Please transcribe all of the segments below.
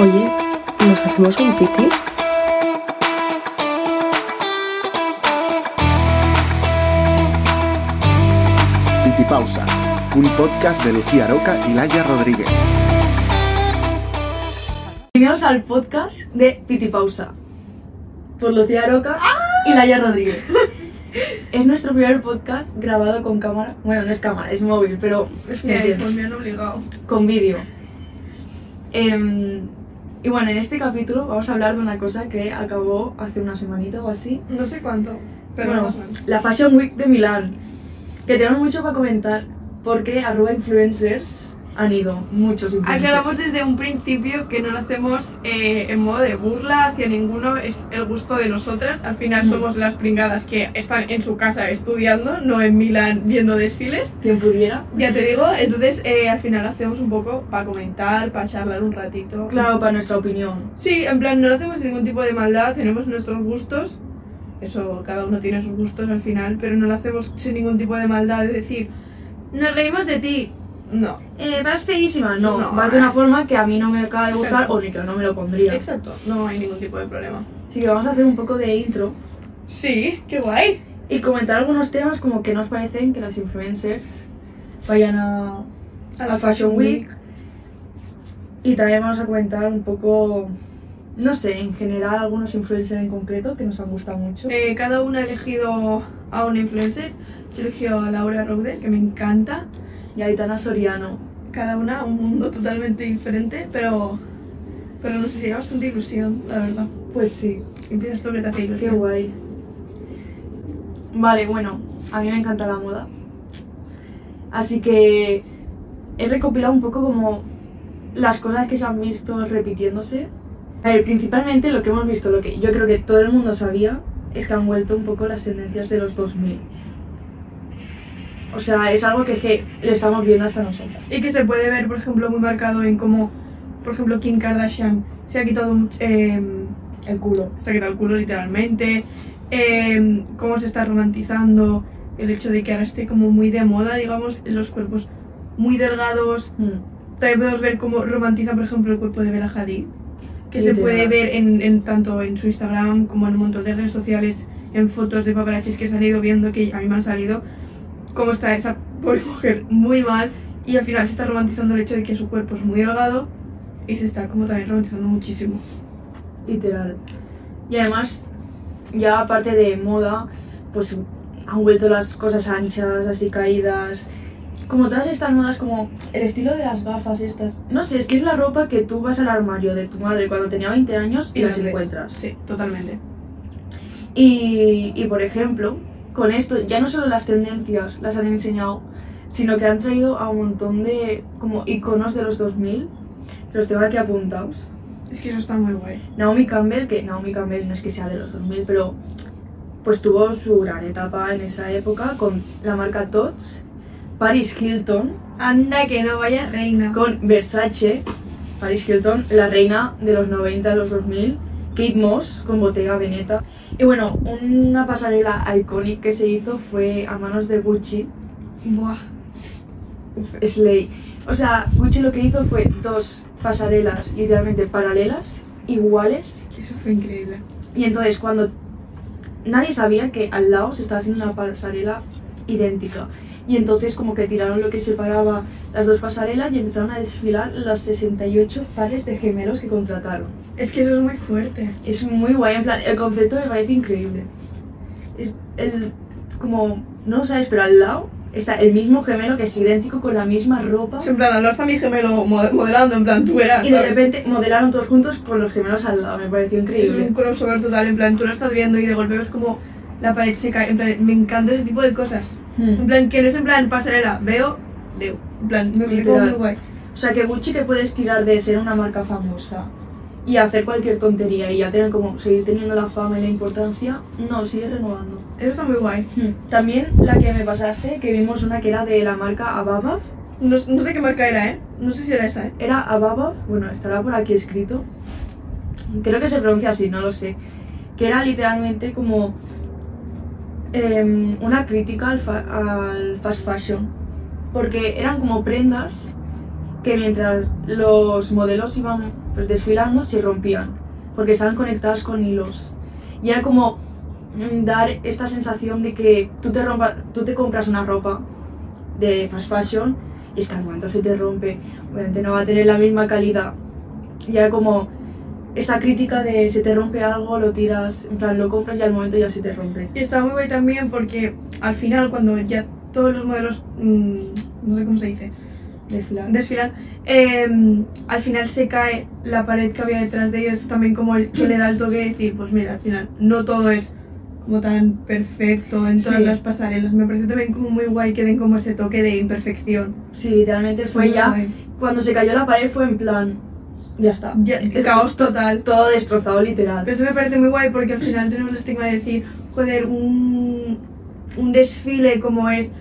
Oye, ¿nos hacemos un piti? Piti Pausa, un podcast de Lucía Roca y Laia Rodríguez. Bienvenidos al podcast de Piti Pausa por Lucía Roca y Laia Rodríguez. Es nuestro primer podcast grabado con cámara. Bueno, no es cámara, es móvil, pero Es ¿me que iPhone me han obligado. con vídeo. Em, y bueno, en este capítulo vamos a hablar de una cosa que acabó hace una semanita o así. No sé cuánto, pero bueno, la Fashion Week de Milán. Que tenemos mucho para comentar porque arroba influencers han ido, muchos influencers. Aclaramos desde un principio que no lo hacemos eh, en modo de burla hacia ninguno, es el gusto de nosotras. Al final Mm. somos las pringadas que están en su casa estudiando, no en Milán viendo desfiles. Quien pudiera. Ya te digo, entonces eh, al final hacemos un poco para comentar, para charlar un ratito. Claro, para nuestra opinión. Sí, en plan, no lo hacemos sin ningún tipo de maldad, tenemos nuestros gustos. Eso, cada uno tiene sus gustos al final, pero no lo hacemos sin ningún tipo de maldad de decir, nos reímos de ti. No. Eh, vas feísima. No, No. vas de una forma que a mí no me acaba de gustar Exacto. o ni que no me lo pondría. Exacto, no hay ningún tipo de problema. Así que vamos a hacer un poco de intro Sí, qué guay. y comentar algunos temas como que nos parecen que las influencers vayan a, A la Fashion Week. Y también vamos a comentar un poco, no sé, en general algunos influencers en concreto que nos han gustado mucho. Eh, cada uno ha elegido a un influencer. Yo he elegido a Laura Rouder, que me encanta. Y Aitana Soriano. Cada una un mundo totalmente diferente, pero, pero nos hacía bastante ilusión, la verdad. Pues sí, Empiezas tú que te hace qué ilusión. guay. Vale, bueno, a mí me encanta la moda. Así que he recopilado un poco como las cosas que se han visto repitiéndose. A ver, principalmente lo que hemos visto, lo que yo creo que todo el mundo sabía, es que han vuelto un poco las tendencias de los 2000. O sea, es algo que, que lo estamos viendo hasta nosotros. Y que se puede ver, por ejemplo, muy marcado en cómo, por ejemplo, Kim Kardashian se ha quitado em, El culo. se ha quitado el culo literalmente, em, cómo se está romantizando el hecho de que ahora esté como muy de moda, digamos, los cuerpos muy delgados. Mm. También podemos ver cómo romantiza, por ejemplo, el cuerpo de Bella Hadid, que se puede ver en, en tanto en su Instagram como en un montón de redes sociales, en fotos de paparazzis que he salido viendo, que a mí me han salido, cómo está esa pobre mujer muy mal y al final se está romantizando el hecho de que su cuerpo es muy delgado y se está como también romantizando muchísimo. Literal. Y además, ya aparte de moda, pues han vuelto las cosas anchas, así caídas. Como todas estas modas, como el estilo de las gafas estas. No sé, es que es la ropa que tú vas al armario de tu madre cuando tenía 20 años y, las ves. encuentras. Sí, totalmente. Y, y por ejemplo, con esto ya no solo las tendencias las han enseñado, sino que han traído a un montón de como iconos de los 2000. que Los tengo aquí apuntados. Es que eso está muy guay. Naomi Campbell, que Naomi Campbell no es que sea de los 2000, pero pues tuvo su gran etapa en esa época con la marca Tots, Paris Hilton, Anda que no vaya reina. con Versace, Paris Hilton, la reina de los 90 a los 2000, Kate Moss con Bottega Veneta. Y bueno, una pasarela icónica que se hizo fue a manos de Gucci, Buah. Slay. O sea, Gucci lo que hizo fue dos pasarelas literalmente paralelas, iguales, Eso fue increíble. Y entonces cuando nadie sabía que al lado se estaba haciendo una pasarela idéntica. Y entonces como que tiraron lo que separaba las dos pasarelas y empezaron a desfilar las 68 pares de gemelos que contrataron. Es que eso es muy fuerte. Es muy guay, en plan, el concepto me parece increíble. El, el- como, no lo sabes, pero al lado está el mismo gemelo que es idéntico con la misma ropa. En plan, al lado está mi gemelo mod- modelando, en plan, tú verás. Y de ¿sabes? repente modelaron todos juntos con los gemelos al lado, me pareció Es increíble. un crossover total, en plan, tú lo estás viendo y de golpe ves como la pared se cae. En plan, me encanta ese tipo de cosas. En Hmm. plan, que no es en plan pasarela, veo, veo. En plan, me parece muy guay. O sea, que Gucci te puedes tirar de ser una marca famosa y hacer cualquier tontería y ya tener como seguir teniendo la fama y la importancia, no, sigue renovando. Eso está muy guay. También la que me pasaste, que vimos una que era de la marca Ababa, No, no sé qué marca era, ¿eh? No sé si era esa, ¿eh? era Ababa, bueno, estará por aquí escrito, creo que se pronuncia así, no lo sé, que era literalmente como em, una crítica al, fa- al fast fashion, porque eran como prendas que mientras los modelos iban pues, desfilando se rompían, porque estaban conectadas con hilos. Y era como mm, dar esta sensación de que tú te, rompa- tú te compras una ropa de fast fashion y es que al momento se te rompe, obviamente no va a tener la misma calidad. Y era como esta crítica de se te rompe algo, lo tiras, en plan lo compras y al momento ya se te rompe. Y está muy guay también porque al final cuando ya todos los modelos, mm, no sé cómo se dice, Desfilar. desfilan, eh, al final se cae la pared que había detrás de ellos, también como el que le da el toque de decir, pues mira, al final no todo es como tan perfecto en todas Sí. las pasarelas, me parece también como muy guay que den como ese toque de imperfección. Sí, literalmente fue Muy ya, guay. cuando se cayó la pared fue en plan, ya está. Ya, Es caos total. Todo destrozado literal. Pero eso me parece muy guay porque al final tenemos el estigma de decir, joder, un, un desfile como es,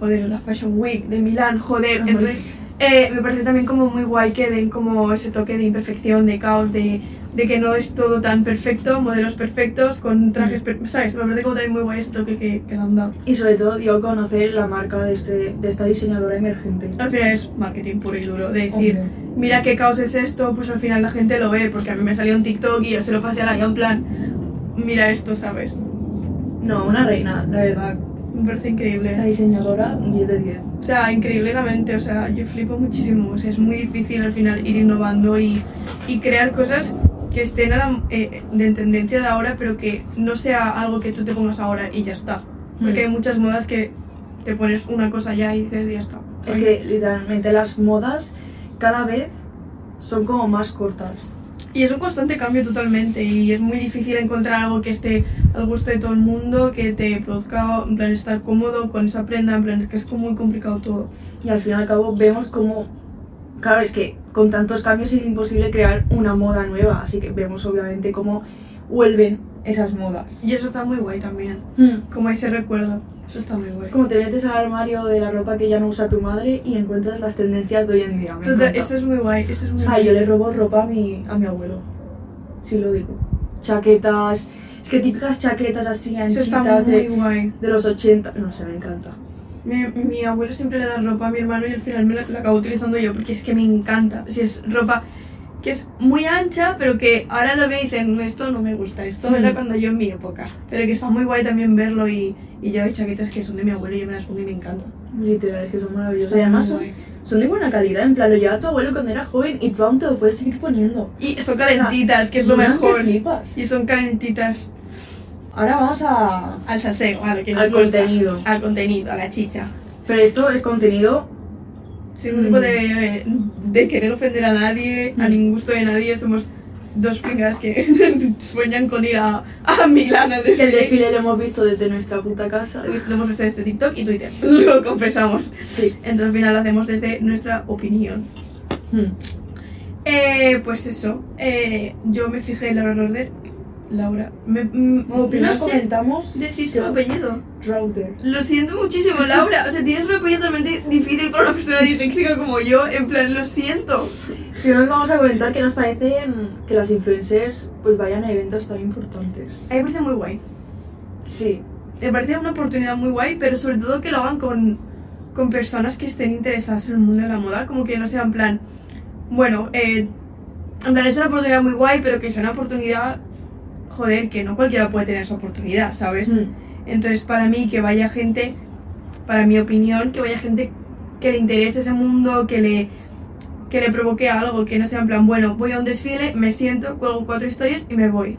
joder, la Fashion Week de Milán, joder. Ajá. Entonces, eh, me parece también como muy guay que den como ese toque de imperfección, de caos, de, de que no es todo tan perfecto, modelos perfectos, con trajes, per- ¿sabes? Me parece como también muy guay ese toque que, que le han dado. Y sobre todo dio a conocer la marca de, este, de esta diseñadora emergente. Al final es marketing puro y duro, de decir, Hombre. mira qué caos es esto, pues al final la gente lo ve, porque a mí me salió un TikTok y yo se lo pasé a la en plan, mira esto, ¿sabes? No, una reina, la verdad. Me parece La increíble. diseñadora, 10 de 10. O sea, increíblemente, o sea, yo flipo muchísimo. O sea, es muy difícil al final ir innovando y, y crear cosas que estén a la- eh, de en tendencia de ahora, pero que no sea algo que tú te pongas ahora y ya está. Porque Mm. hay muchas modas que te pones una cosa ya y dices ya está. Es que literalmente las modas cada vez son como más cortas. Y es un constante cambio totalmente y es muy difícil encontrar algo que esté al gusto de todo el mundo, que te produzca, en plan, estar cómodo con esa prenda, en plan, es que es muy complicado todo. Y al fin y al cabo vemos como... Claro, es que con tantos cambios es imposible crear una moda nueva, así que vemos obviamente cómo vuelven esas modas. Y eso está muy guay también, Hmm. como ese recuerdo, eso está muy guay. Como te metes al armario de la ropa que ya no usa tu madre y encuentras las tendencias de hoy en día. Me Total, eso es muy guay, eso es O muy sea, guay. yo le robo ropa a mi, a mi abuelo. Sí lo digo. Chaquetas. Es que típicas chaquetas así Eso está anchitas muy de, guay. de los 80. No sé, me encanta. Mi, mi abuelo siempre le da ropa a mi hermano y al final me la, la acabo utilizando yo porque es que me encanta. Si es ropa que es muy ancha, pero que ahora lo veo y dicen, esto no me gusta, esto Mm. era cuando yo en mi época. Pero que está muy guay también verlo y, y yo hay chaquetas que son de mi abuelo y yo me las pongo y me encanta. Literal, es que son maravillosas. Y además son, de buena calidad. En plan, lo lleva tu abuelo cuando era joven y tú aún te lo puedes seguir poniendo. Y son calentitas, que es lo mejor. Y son calentitas. Ahora vamos a. Al salseo, a lo que Al gusta. contenido. Al contenido, a la chicha. Pero esto es contenido. Sin ningún tipo Mm. de, de querer ofender a nadie, a Mm. ningún gusto de nadie. Somos dos pingas que sueñan con ir a, a Milán al Que el desfile. desfile lo hemos visto desde nuestra puta casa. Lo hemos visto desde TikTok y Twitter. Lo confesamos. Sí. Entonces al final lo hacemos desde nuestra opinión. Hmm. Eh, pues eso. eh, yo me fijé en Laura Order. Laura. Me, mm, no sé comentamos. decir su apellido. Router. Lo siento muchísimo, Laura. O sea, tienes un apellido totalmente difícil para una persona disléxica como yo. En plan, lo siento. Primero vamos a comentar que nos parece mm, que las influencers pues vayan a eventos tan importantes. A mí me parece muy guay. Sí. Me parece una oportunidad muy guay, pero sobre todo que lo hagan con, con personas que estén interesadas en el mundo de la moda. Como que no sea en plan, bueno, eh, en plan es una oportunidad muy guay, pero que sea una oportunidad, joder, que no cualquiera puede tener esa oportunidad, ¿sabes? Hmm. Entonces, para mí, que vaya gente, para mi opinión, que vaya gente que le interese ese mundo, que le, que le provoque algo, que no sea en plan, bueno, voy a un desfile, me siento, cuelgo cuatro historias y me voy.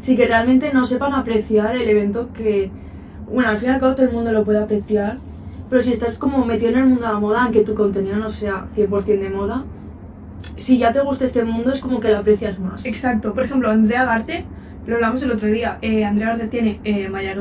Sí, que realmente no sepan apreciar el evento que. Bueno, al fin y al cabo todo el mundo lo puede apreciar. Pero si estás como metido en el mundo de la moda, aunque tu contenido no sea 100% de moda, si ya te gusta este mundo es como que lo aprecias más. Exacto. Por ejemplo, Andrea Garte, lo hablamos el otro día. eh, Andrea Garte tiene eh, Maya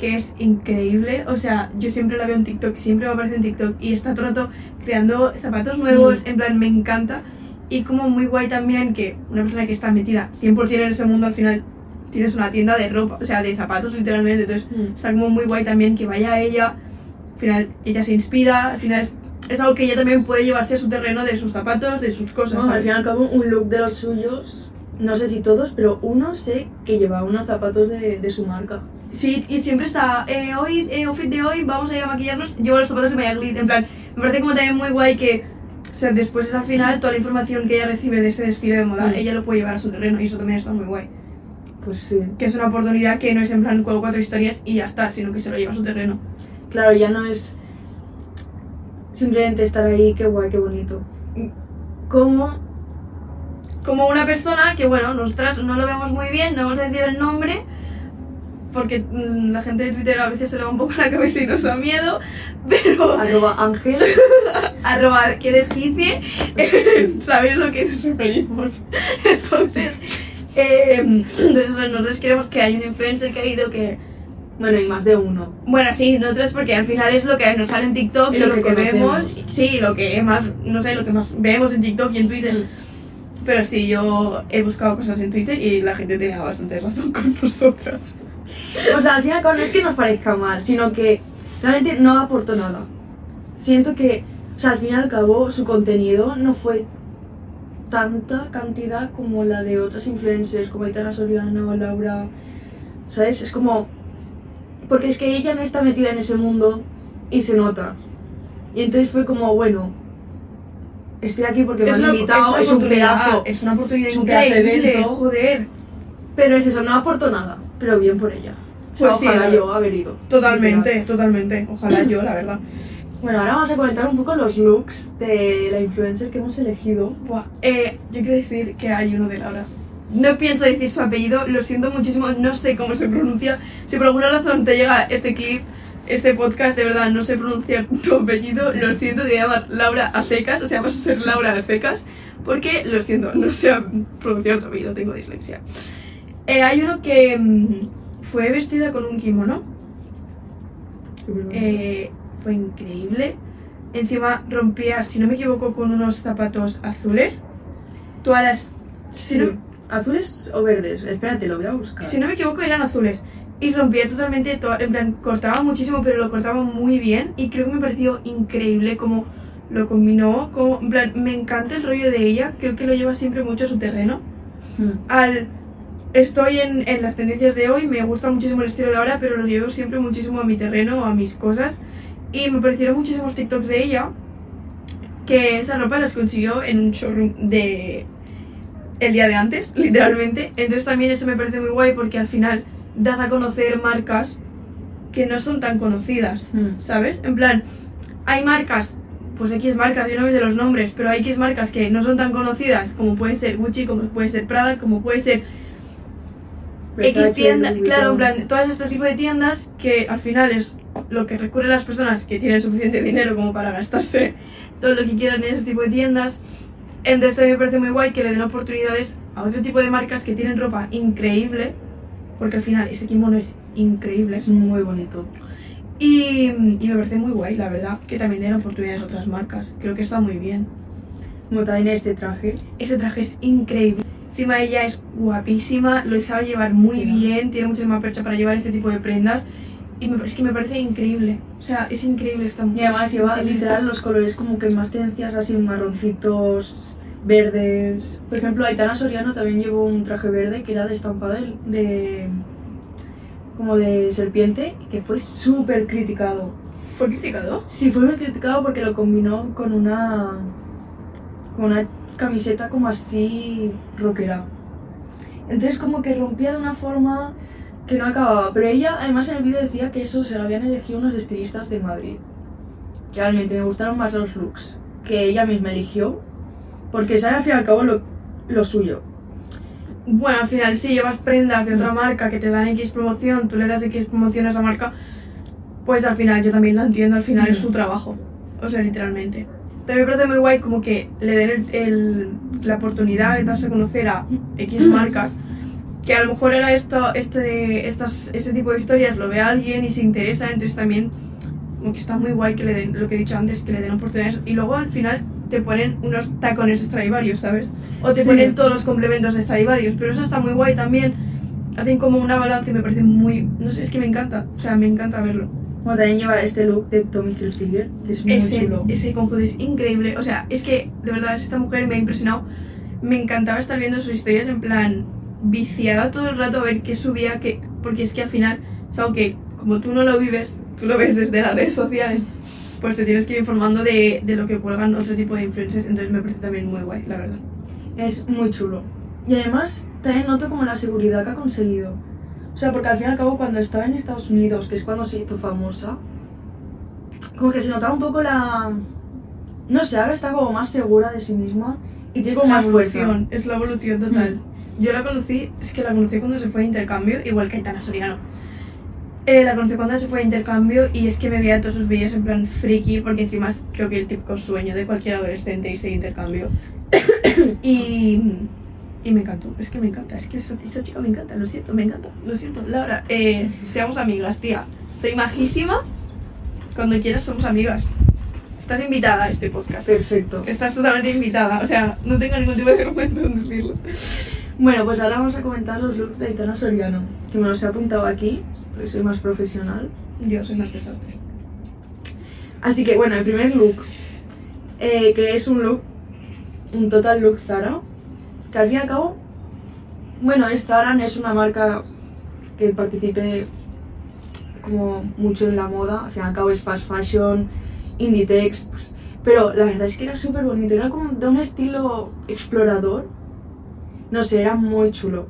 que es increíble. O sea, yo siempre la veo en TikTok, siempre me aparece en TikTok y está todo el rato creando zapatos nuevos. Mm. En plan, me encanta. Y como muy guay también que una persona que está metida 100% en ese mundo al final tienes una tienda de ropa, o sea, de zapatos literalmente. Entonces, Mm. está como muy guay también que vaya a ella. Al final, ella se inspira. Al final, es, es algo que ella también puede llevarse a su terreno de sus zapatos, de sus cosas. No, al fin y al cabo, un look de los suyos, no sé si todos, pero uno sé que lleva unos zapatos de, de su marca. Sí, y siempre está, eh, hoy, eh, outfit de hoy, vamos a ir a maquillarnos, llevo los zapatos de Maya Glid, en plan, me parece como también muy guay que sea, después al final toda la información que ella recibe de ese desfile de moda, Mm. ella lo puede llevar a su terreno y eso también está muy guay. Pues sí. Que es una oportunidad que no es en plan cuatro, cuatro historias y ya está, sino que se lo lleva a su terreno. Claro, ya no es simplemente estar ahí, qué guay, qué bonito. Como Como una persona que, bueno, nosotras no lo vemos muy bien, no vamos a decir el nombre, porque mm, la gente de Twitter a veces se le va un poco la cabeza y nos da miedo, pero arroba ángel. arroba que desquicie, sabéis lo que nos referimos. Entonces, eh, entonces eso, nosotros queremos que haya un influencer que ha ido que... Bueno, y más de uno. Bueno, sí, nosotros porque al final es lo que nos sale en TikTok Y lo lo, que que, vemos, sí, lo que más, no sé, lo que más vemos en TikTok y en Twitter. Pero sí, yo he buscado cosas en Twitter y la gente tenía bastante razón con nosotras. O sea, al final no es que nos parezca mal, sino que realmente no aportó nada. Siento que, o sea, al fin y al cabo, su contenido no fue tanta cantidad como la de otras influencers, como Aitana Soriano o Laura. ¿Sabes? Es como. Porque es que ella no está metida en ese mundo y se nota. Y entonces fue como, bueno, estoy aquí porque me han invitado, es un pedazo. es una oportunidad es un increíble, evento. joder. Pero es eso, no aportó nada, pero bien por ella. O sea, Pues sí, ojalá yo haber ido. Totalmente, Literal. totalmente. Ojalá yo, la verdad. Bueno, ahora vamos a comentar un poco los looks de la influencer que hemos elegido. Buah, eh, yo quiero decir que hay uno de Laura. No pienso decir su apellido, lo siento muchísimo, no sé cómo se pronuncia. Si por alguna razón te llega este clip, este podcast, de verdad no sé pronunciar tu apellido, lo siento, te voy a llamar Laura a secas, o sea, vas a ser Laura a secas, porque lo siento, no sé pronunciar tu apellido, tengo dislexia. Eh, hay uno que mm, fue vestida con un kimono, eh, fue increíble. Encima rompía, si no me equivoco, con unos zapatos azules. Todas las sí. no- ¿Azules o verdes? Espérate, lo voy a buscar. Si no me equivoco, eran azules. Y rompía totalmente, to- en plan, cortaba muchísimo, pero lo cortaba muy bien. Y creo que me pareció increíble cómo lo combinó. Como, en plan, me encanta el rollo de ella. Creo que lo lleva siempre mucho a su terreno. Mm. Al. Estoy en, en las tendencias de hoy, me gusta muchísimo el estilo de ahora, pero lo llevo siempre muchísimo a mi terreno, a mis cosas. Y me parecieron muchísimos TikToks de ella que esa ropa las consiguió en un showroom de el día de antes, literalmente. Entonces también eso me parece muy guay porque al final das a conocer marcas que no son tan conocidas, Mm. ¿sabes? En plan, hay marcas, pues X marcas, yo no me sé los nombres, pero hay X marcas que no son tan conocidas, como pueden ser Gucci, como puede ser Prada, como puede ser X claro, en plan, todas este tipo de tiendas que al final es lo que recurren las personas que tienen suficiente dinero como para gastarse todo lo que quieran en ese tipo de tiendas. Entonces también me parece muy guay que le den oportunidades a otro tipo de marcas que tienen ropa increíble, porque al final ese kimono es increíble. Es muy bonito. Y, y me parece muy guay, la verdad, que también den oportunidades a otras marcas. Creo que está muy bien. Como también este traje. Ese traje es increíble. Encima ella es guapísima, lo sabe llevar muy bien, tiene muchísima percha para llevar este tipo de prendas. Y me, es que me parece increíble. O sea, es increíble esta Y mujer. además es lleva literal los colores como que más tendencias así marroncitos, verdes. Por ejemplo, Aitana Soriano también llevó un traje verde que era de estampado de, de- como de serpiente y que fue súper criticado. ¿Fue criticado? Sí, fue muy criticado porque lo combinó con una con una camiseta como así rockera. Entonces como que rompía de una forma que no acababa. Pero ella además en el vídeo decía que eso se lo habían elegido unos estilistas de Madrid. Realmente me gustaron más los looks que ella misma eligió. Porque sabe al fin y al cabo lo, lo suyo. Bueno, al final si llevas prendas de otra marca que te dan X promoción, tú le das X promoción a esa marca, pues al final yo también lo entiendo, al final es Mm. su trabajo. O sea, literalmente. También me parece muy guay como que le den el- el- la oportunidad de darse a conocer a X marcas. Que a lo mejor era esto, este, estas, este tipo de historias, lo ve alguien y se interesa, entonces también como que está muy guay que le den, lo que he dicho antes, que le den oportunidades. Y luego al final te ponen unos tacones Stradivarius, ¿sabes? O te Sí. ponen todos los complementos de Stradivarius, pero eso está muy guay también. Hacen como una balanza y me parece muy... No sé, es que me encanta. O sea, me encanta verlo. Bueno, también lleva este look de Tommy Hilfiger, que es muy Ese, chulo. ese conjunto es increíble. O sea, es que de verdad esta mujer me ha impresionado. Me encantaba estar viendo sus historias en plan viciada todo el rato a ver qué subía, qué, porque es que al final algo que como tú no lo vives, tú lo ves desde las redes sociales pues te tienes que ir informando de, de lo que cuelgan otro tipo de influencers, entonces me parece también muy guay, la verdad. Es muy chulo. Y además también noto como la seguridad que ha conseguido. O sea, porque al fin y al cabo cuando estaba en Estados Unidos, que es cuando se hizo famosa, como que se notaba un poco la... No sé, ahora está como más segura de sí misma y tiene como la más fuerza. evolución, es la evolución total. Yo la conocí, es que la conocí cuando se fue a intercambio, igual que Aitana Soriano. Eh, la conocí cuando se fue a intercambio y es que me veía todos sus vídeos en plan friki, porque encima es creo que el típico sueño de cualquier adolescente irse de intercambio. y, y me encantó, es que me encanta, es que esa, esa chica me encanta, lo siento, me encanta, lo siento. Laura, eh, seamos amigas, tía. Soy majísima, cuando quieras somos amigas. Estás invitada a este podcast. Perfecto. Estás totalmente invitada, o sea, no tengo ningún tipo de vergüenza en decirlo. Bueno, pues ahora vamos a comentar los looks de Aitana Soriano, que me los he apuntado aquí, porque soy más profesional. Yo soy más desastre. Así que bueno, el primer look, eh, que es un look, un total look Zara, que al fin y al cabo, bueno, Zara, es una marca que participe como mucho en la moda, al fin y al cabo es fast fashion, Inditex, pues, pero la verdad es que era súper bonito, era como de un estilo explorador, no sé, era muy chulo.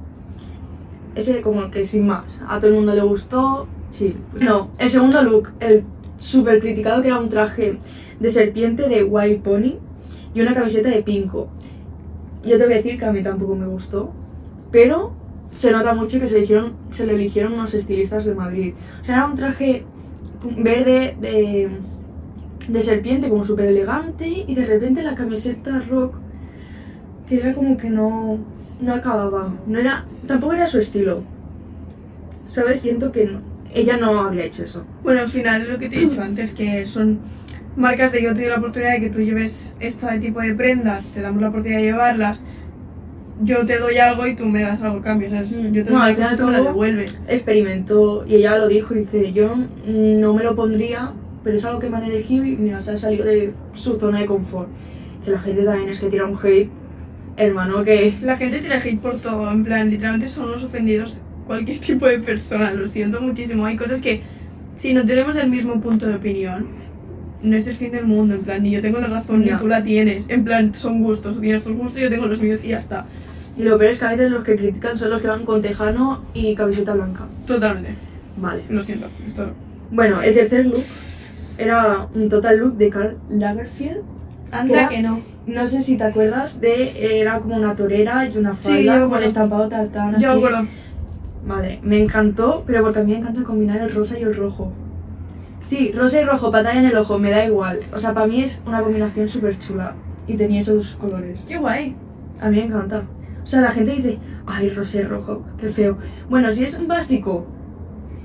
Ese como que sin más, a todo el mundo le gustó, sí. No, el segundo look, el súper criticado que era un traje de serpiente de Wild Pony y una camiseta de Pinko. Yo te voy a decir que a mí tampoco me gustó, pero se nota mucho que se, eligieron, se lo eligieron unos estilistas de Madrid. O sea, era un traje verde de, de serpiente, como súper elegante, y de repente la camiseta rock, que era como que no, no acababa. No era, tampoco era su estilo. ¿Sabes? Siento que no- ella no había hecho eso. Bueno, al final lo que te he dicho antes, que son marcas de yo te doy la oportunidad de que tú lleves este tipo de prendas, te damos la oportunidad de llevarlas, yo te doy algo y tú me das algo a cambio, ¿sabes? Mm. Yo te No, doy al una cosa final y tú me la devuelves. experimentó y ella lo dijo, dice, yo no me lo pondría, pero es algo que me han elegido y mira, se ha salido de su zona de confort. Que la gente también es que tira un hate, hermano, que... La gente tira hate por todo, en plan, literalmente son unos ofendidos cualquier tipo de persona, lo siento muchísimo. Hay cosas que, si no tenemos el mismo punto de opinión, no es el fin del mundo, en plan, ni yo tengo la razón, Ya. ni tú la tienes. En plan, son gustos, tú tienes tus gustos, yo tengo los míos y ya está. Y lo peor es que a veces los que critican son los que van con tejano y camiseta blanca. Totalmente, Vale. lo siento. Esto... Bueno, el tercer look era un total look de Karl Lagerfeld. Anda Era- que no. No sé si te acuerdas de... Era como una torera y una Sí, falda yo me con acuerdo. estampado tartán Yo así. acuerdo. Vale, me encantó, pero porque a mí me encanta combinar el rosa y el rojo. Sí, rosa y rojo, pantalla en el ojo, me da igual. O sea, para mí es una combinación súper chula. Y tenía esos colores. Qué guay. A mí me encanta. O sea, la gente dice, ay, rosa y rojo, qué feo. Bueno, si es un básico,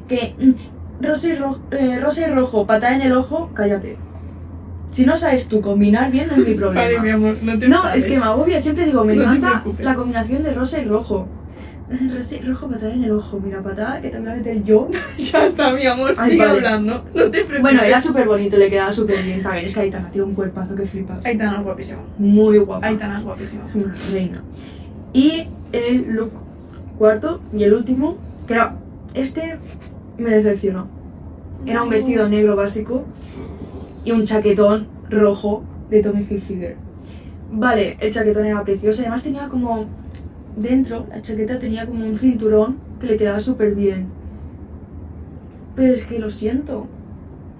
que mm, rosa y, ro- eh, rosa y rojo, patada en el ojo, cállate. Si no sabes tú combinar bien, no es mi problema. Vale, mi amor, no te No, es que me agobia, siempre digo, me No encanta la combinación de rosa y rojo. Rojo, patada en el ojo. Mira, patada que te voy a meter yo. Ya está, mi amor, Ay, sigue vale. hablando. No te preocupes. Bueno, era súper bonito, le quedaba súper bien. También es que Aitana tiene un cuerpazo que flipas. Aitana es guapísima. Muy guapa. Aitana es guapísima. Una reina. Y el look cuarto y el último, que era este, me decepcionó. Era un vestido negro básico y un chaquetón rojo de Tommy Hilfiger. Vale, el chaquetón era precioso, además tenía como dentro, la chaqueta tenía como un cinturón que le quedaba súper bien. Pero es que lo siento,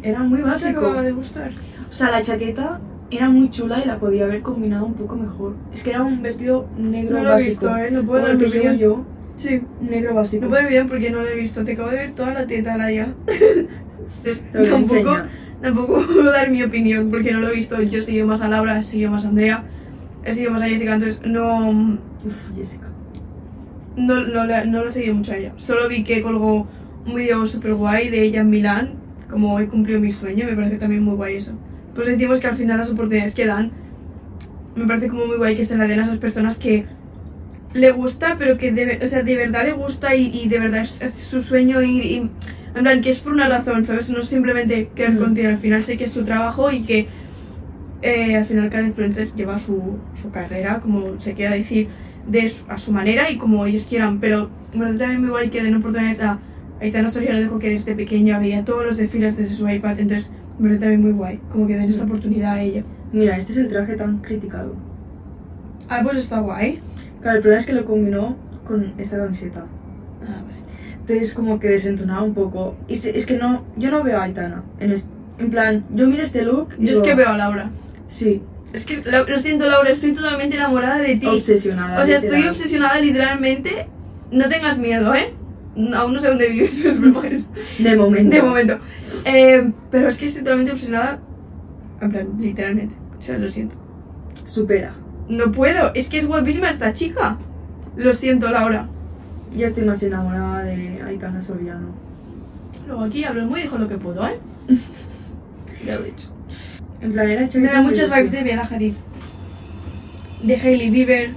era muy ¿No te básico. acababa de gustar? O sea, la chaqueta era muy chula y la podía haber combinado un poco mejor. Es que era un vestido negro No lo he básico. visto, ¿eh? No puedo el que llevo yo, Sí. negro básico. No puedo ver porque no lo he visto. Te acabo de ver toda la teta, Laia. Entonces, Te voy a tampoco, tampoco puedo dar mi opinión porque no lo he visto. Yo sigo más a Laura, sigo más a Andrea, he seguido más a Jessica, entonces no, Uf, Jessica. no, no, la- no lo he seguido mucho a ella. Solo vi que colgó un vídeo súper guay de ella en Milán, como he cumplido mi sueño, me parece también muy guay eso. Pues decimos que al final las oportunidades que dan, me parece como muy guay que se la den a esas personas que le gusta, pero que de, o sea, de verdad le gusta y, y de verdad es, es su sueño ir y, en plan, que es por una razón, ¿sabes? No simplemente querer Mm. contigo, al final sé que es su trabajo y que eh, al final cada influencer lleva su, su carrera, como se quiera decir, de su- a su manera y como ellos quieran, pero me parece también muy guay que den oportunidades a Aitana Soriano, dijo que desde pequeña veía todos los desfiles desde su iPad, entonces Me parece también muy guay, como que den esta oportunidad a ella. Mira, este es el traje tan criticado. Ah, pues está guay. Claro, el problema es que lo combinó con esta camiseta. Ah, vale. Entonces como que desentonaba un poco. Y se- es que no, yo no veo a Aitana. En, es- en plan, yo miro este look y Yo es que veo a Laura. Sí, Es que, lo, lo siento, Laura, estoy totalmente enamorada de ti. obsesionada. O sea, estoy obsesionada literalmente. No tengas miedo, ¿eh? No, aún no sé dónde vives. De momento. De momento. Eh, pero es que estoy totalmente obsesionada. En plan, literalmente. O sea, lo siento. Supera. No puedo. Es que es guapísima esta chica. Lo siento, Laura. Yo estoy más enamorada de Aitana Soriano. Luego aquí hablo muy dijo lo que puedo, ¿eh? Ya lo he dicho. En plan, era Me da muchas vibes de Bella Hadid. De Hailey Bieber.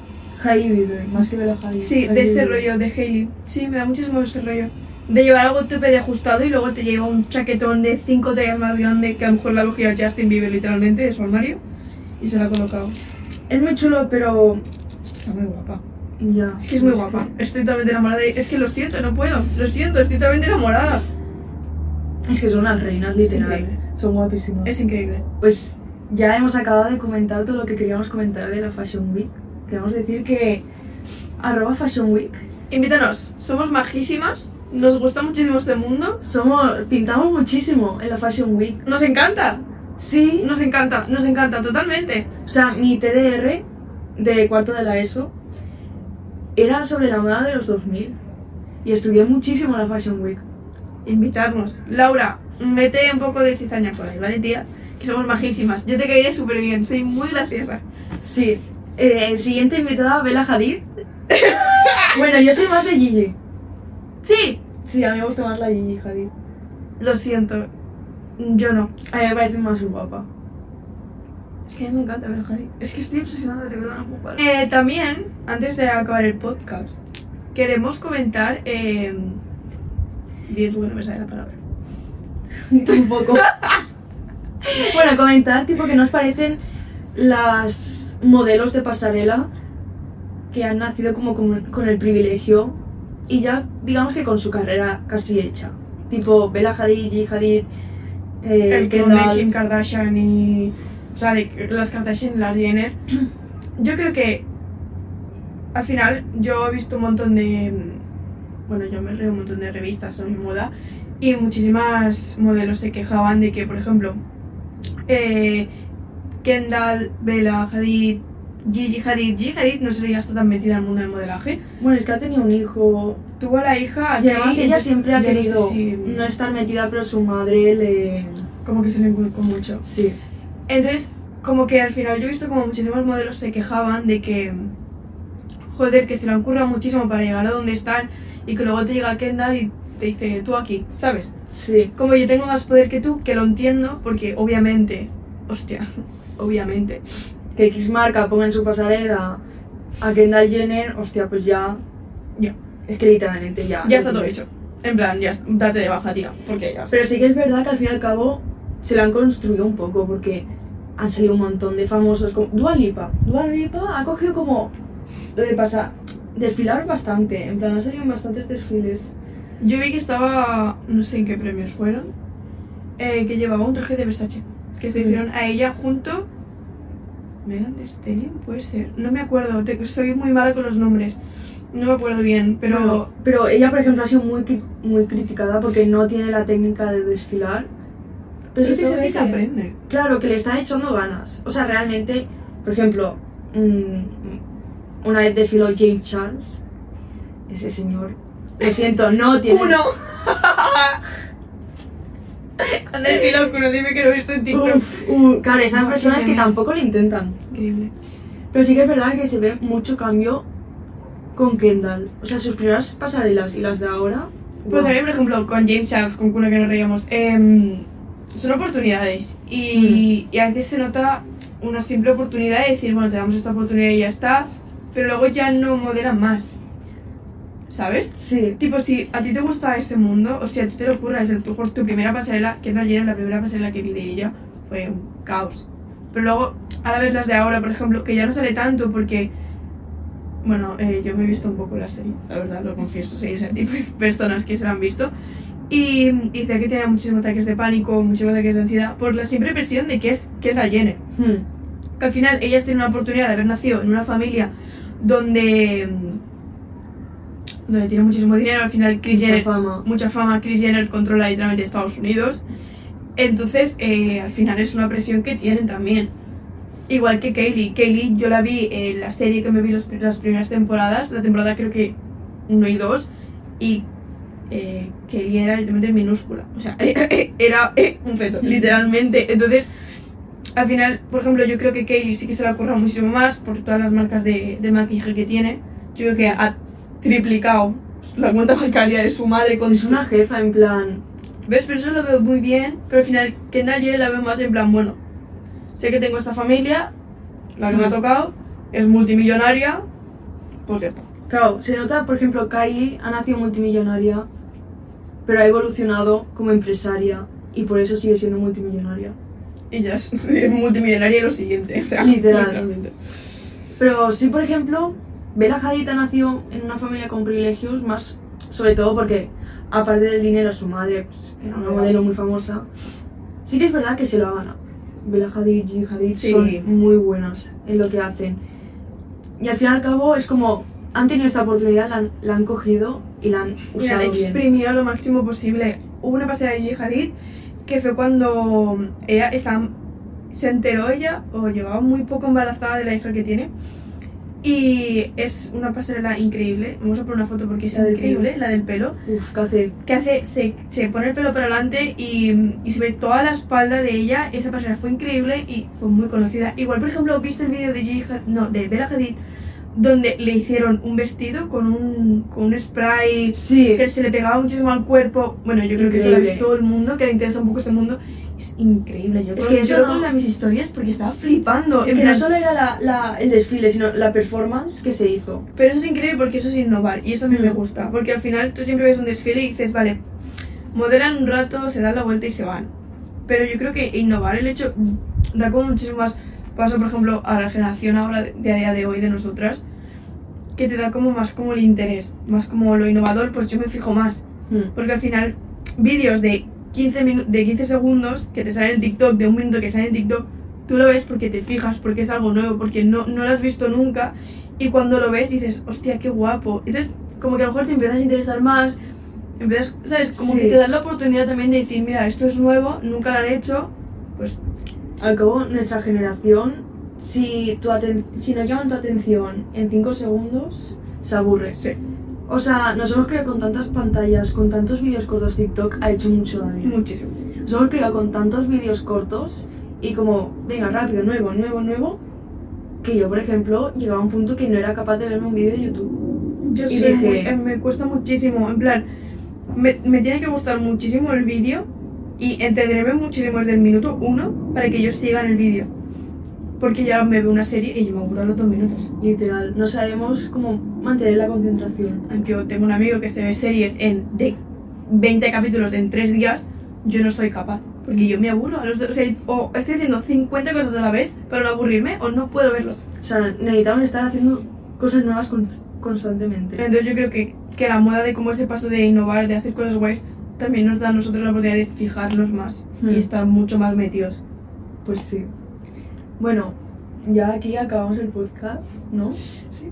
Hailey Bieber, más que Bella Hadid. Sí, de Hailey este Bieber. rollo de Hailey. Sí, me da muchísimo ese rollo. De llevar algo tope de ajustado y luego te lleva un chaquetón de 5 tallas más grande que a lo mejor la cogido Justin Bieber literalmente de su armario y se lo ha colocado. Es muy chulo, pero... Está muy guapa. Ya. Es que es muy guapa. Estoy totalmente enamorada de... Es que lo siento, no puedo. Lo siento, estoy totalmente enamorada. Es que son las reinas, literal. Son guapísimas. Es increíble. Pues ya hemos acabado de comentar todo lo que queríamos comentar de la Fashion Week. Queremos decir que arroba Fashion Week Invítanos. Somos majísimas. Nos gusta muchísimo este mundo. somos pintamos muchísimo en la Fashion Week. Nos encanta. Sí, Nos encanta. Nos encanta totalmente. o sea, mi TDR de cuarto de la ESO era sobre la moda de los 2000 y estudié muchísimo la Fashion Week. Invitarnos. Laura, mete un poco de cizaña por ahí, ¿vale, tía? Que somos majísimas. Yo te caeré súper bien. Soy muy graciosa. Sí. Eh, siguiente invitada, Bella Hadid. bueno, yo soy más de Gigi. Sí. Sí, a mí me gusta más la Gigi Hadid. Lo siento. Yo no. A mí me parece más guapa. Es que a mí me encanta ver Harry. Es que estoy obsesionada de parar. Eh, también, antes de acabar el podcast, queremos comentar. Eh... Que no me sale la palabra. Tampoco. bueno, comentar, tipo, que nos parecen las modelos de pasarela que han nacido como con, con el privilegio y ya, digamos que con su carrera casi hecha. Tipo, Bella Hadid, Gigi Hadid, eh, el Kendall. Kim Kardashian y. O sea, de las Kardashian y las Jenner. Yo creo que. Al final, yo he visto un montón de. Bueno, yo me leo un montón de revistas sobre moda. Y muchísimas modelos se quejaban de que, por ejemplo, eh, Kendall, Bella Hadid, Gigi Hadid. Gigi Hadid no sé si ya está tan metida en el mundo del modelaje. Bueno, es que ha tenido un hijo. Tuvo a la hija. Y además ella siempre ha ya no sé querido si- no estar metida, pero su madre le. Como que se le inculcó mucho. Sí. Entonces, como que al final yo he visto como muchísimos modelos se quejaban de que, joder, que se le ocurra muchísimo para llegar a donde están y que luego te llega Kendall y te dice, tú aquí, ¿sabes? Sí. Como yo tengo más poder que tú, que lo entiendo, porque obviamente, hostia, obviamente, Que X marca ponga en su pasarela a Kendall Jenner, hostia, pues ya. Ya. Es que literalmente ya. ya está todo hecho. En plan, ya, date de baja, tía, porque ya. Pero sí que es verdad que al fin y al cabo se la han construido un poco porque han salido un montón de famosos como Dua Lipa. Dua Lipa ha cogido como lo de pasar, desfilar bastante, en plan ha salido bastantes desfiles. Yo vi que estaba, no sé en qué premios fueron, eh, que llevaba un traje de Versace, que se hicieron a ella junto... Megan Stallion, puede ser. No me acuerdo, te- soy muy mala con los nombres. No me acuerdo bien, pero... Pero, pero ella, por ejemplo, ha sido muy, muy criticada porque no tiene la técnica de desfilar. Pero sí que eso se ve que- aprende. Claro, que le están echando ganas. O sea, realmente, por ejemplo, mm, una vez desfiló James Charles. Ese señor, lo siento, no tiene. ¡Uno! Cuando el filo oscuro, dime que lo he visto en TikTok. Uf, uh, claro, esas Muchos personas que tampoco lo intentan. Increíble. Pero sí que es verdad que se ve mucho cambio con Kendall. O sea, sus primeras pasarelas y las de ahora. Pero guau. también, por ejemplo, con James Charles, con Kuna que nos reíamos, em, son oportunidades. Y, y a veces se nota una simple oportunidad de decir, bueno, te damos esta oportunidad y ya está, pero luego ya no modelan más. ¿Sabes? Sí, Tipo, si a ti te gusta ese mundo, o si a ti te lo ocurre desde tu, tu primera pasarela, que tal Jenner, la primera pasarela que vi de ella, fue un caos. Pero luego, ahora ves las de ahora, por ejemplo, que ya no sale tanto porque. Bueno, eh, yo me he visto un poco la serie, la verdad, lo confieso, soy ese tipo de personas que se la han visto. Y dice que tiene muchísimos ataques de pánico, muchísimos ataques de ansiedad, por la simple presión de que es, que es la. Hmm. Que al final ellas tienen una oportunidad de haber nacido en una familia donde. donde tiene muchísimo dinero. Al final, Kris Mucha Jenner. fama. Mucha fama, Kris Jenner controla literalmente Estados Unidos. Entonces, eh, al final es una presión que tienen también. Igual que Kaylee. Kaylee, yo la vi en la serie que me vi los- las primeras temporadas, la temporada creo que 1 y 2, y eh, Kaylee era literalmente minúscula. O sea, era un feto, literalmente. Entonces, al final, por ejemplo, yo creo que Kaylee sí que se la ocurra muchísimo más por todas las marcas de, de maquillaje que tiene. Yo creo que ha triplicado la cuenta bancaria de su madre con Es su- una jefa, en plan. ¿Ves? Pero eso lo veo muy bien. Pero al final, Kendall Jenner la veo más en plan, bueno, sé que tengo esta familia, la que me ha tocado, es multimillonaria, pues ya está. Claro, se nota, por ejemplo, Kylie ha nacido multimillonaria, pero ha evolucionado como empresaria y por eso sigue siendo multimillonaria. Y ya es, es multimillonaria y lo siguiente. O sea, Literal. literalmente. Pero sí, por ejemplo, Bella Hadid ha nacido en una familia con privilegios, más sobre todo porque, aparte del dinero, su madre pues, era una modelo muy famosa. Sí que es verdad que se lo ha ganado. Bella Hadid, Gigi Hadid Sí. son muy buenas en lo que hacen. Y al fin y al cabo es como, han tenido esta oportunidad, la han, la han cogido y la han Y la usado han bien. exprimido lo máximo posible. Hubo una pasada de Hadid que fue cuando ella estaba, se enteró ella o llevaba muy poco embarazada de la hija que tiene. Y es una pasarela increíble. Vamos a poner una foto porque es La increíble, la del pelo. Uf, ¿qué hace? que hace, se, se pone el pelo para adelante y, y se ve toda la espalda de ella. Esa pasarela fue increíble y fue muy conocida. Igual, por ejemplo, viste el vídeo de no, de Bella Hadid, donde le hicieron un vestido con un, con un spray Sí, que se le pegaba muchísimo al cuerpo. Bueno, yo creo que eso lo ha Increíble. visto todo el mundo, que le interesa un poco este mundo. Es increíble. Yo, Es creo que que eso yo lo no- en mis historias porque estaba flipando. es en que no plan- solo era la- la- el desfile, sino la performance que se hizo. Pero eso es increíble porque eso es innovar y eso a mí me Mm. gusta. Porque al final tú siempre ves un desfile y dices, vale, modelan un rato, se dan la vuelta y se van. Pero yo creo que innovar el hecho da como muchísimo más paso, por ejemplo, a la generación ahora de, de a día de hoy de nosotras, que te da como más como el interés, más como lo innovador, pues yo me fijo más. Hmm. Porque al final, vídeos de 15, minu- de 15 segundos que te salen en TikTok, de un minuto que salen en TikTok, tú lo ves porque te fijas, porque es algo nuevo, porque no, no lo has visto nunca. Y cuando lo ves dices, hostia, qué guapo. Entonces, como que a lo mejor te empiezas a interesar más, empiezas, ¿sabes? Como Sí. que te das la oportunidad también de decir, mira, esto es nuevo, nunca lo han hecho, Al cabo, nuestra generación, si, tu aten- si no llaman tu atención en 5 segundos, se aburre. sí, O sea, nos hemos criado con tantas pantallas, con tantos vídeos cortos TikTok, ha hecho mucho daño. muchísimo. Nos hemos criado con tantos vídeos cortos y como, venga, rápido, nuevo, nuevo, nuevo, que yo, por ejemplo, llegaba a un punto que no era capaz de verme un vídeo de YouTube. Yo Y dije- muy- eh, me cuesta muchísimo, en plan, me, me tiene que gustar muchísimo el vídeo y entretenerme muchísimo desde el minuto uno para que yo siga en el vídeo. Porque ya me veo una serie y yo me aburro a los dos minutos. Literal, no sabemos cómo mantener la concentración. Aunque yo tengo un amigo que se ve series en, de 20 capítulos en 3 días, yo no soy capaz. Porque yo me aburro a los dos. O sea, o estoy haciendo 50 cosas a la vez para no aburrirme o no puedo verlo. O sea, necesitamos estar haciendo cosas nuevas cons- constantemente. Entonces yo creo que, que la moda de como ese paso de innovar, de hacer cosas guays, también nos da a nosotros la oportunidad de fijarnos más Hmm. y estar mucho más metidos. Pues sí. Bueno, ya aquí acabamos el podcast, ¿no? Sí.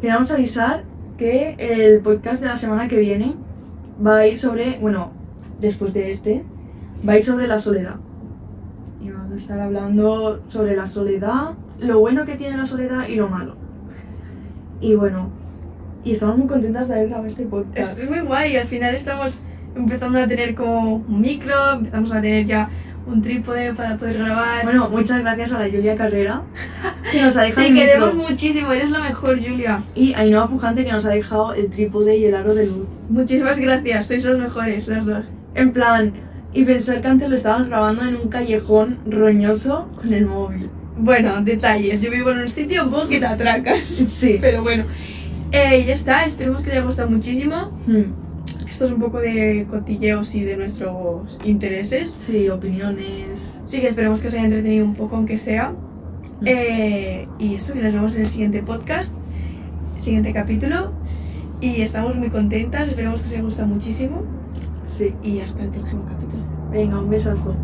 Queremos avisar que el podcast de la semana que viene va a ir sobre, bueno, después de este, va a ir sobre la soledad. Y vamos a estar hablando sobre la soledad, lo bueno que tiene la soledad y lo malo. Y bueno, y estamos muy contentas de haber grabado este podcast. Es muy guay, al final estamos empezando a tener como un micro, empezamos a tener ya un trípode para poder grabar. Bueno, muchas gracias a la Julia Carrera, que nos ha dejado te el micro. queremos muchísimo, eres la mejor, Julia. Y Ainhoa Pujante que nos ha dejado el trípode y el aro de luz. Muchísimas gracias, sois las mejores, las dos. En plan, y pensar que antes lo estábamos grabando en un callejón roñoso con el móvil. Bueno, detalles, yo vivo en un sitio un poco que te atracan, Sí. pero bueno. Eh, ya está, esperemos que te haya gustado muchísimo. Hmm, Esto es un poco de cotilleos y de nuestros intereses. Sí, opiniones. Sí que esperemos que os haya entretenido un poco, aunque sea. Eh, y eso, que nos vemos en el siguiente podcast, siguiente capítulo. Y estamos muy contentas, esperemos que os haya gustado muchísimo. Sí. Y hasta el próximo capítulo. Venga, un besazo.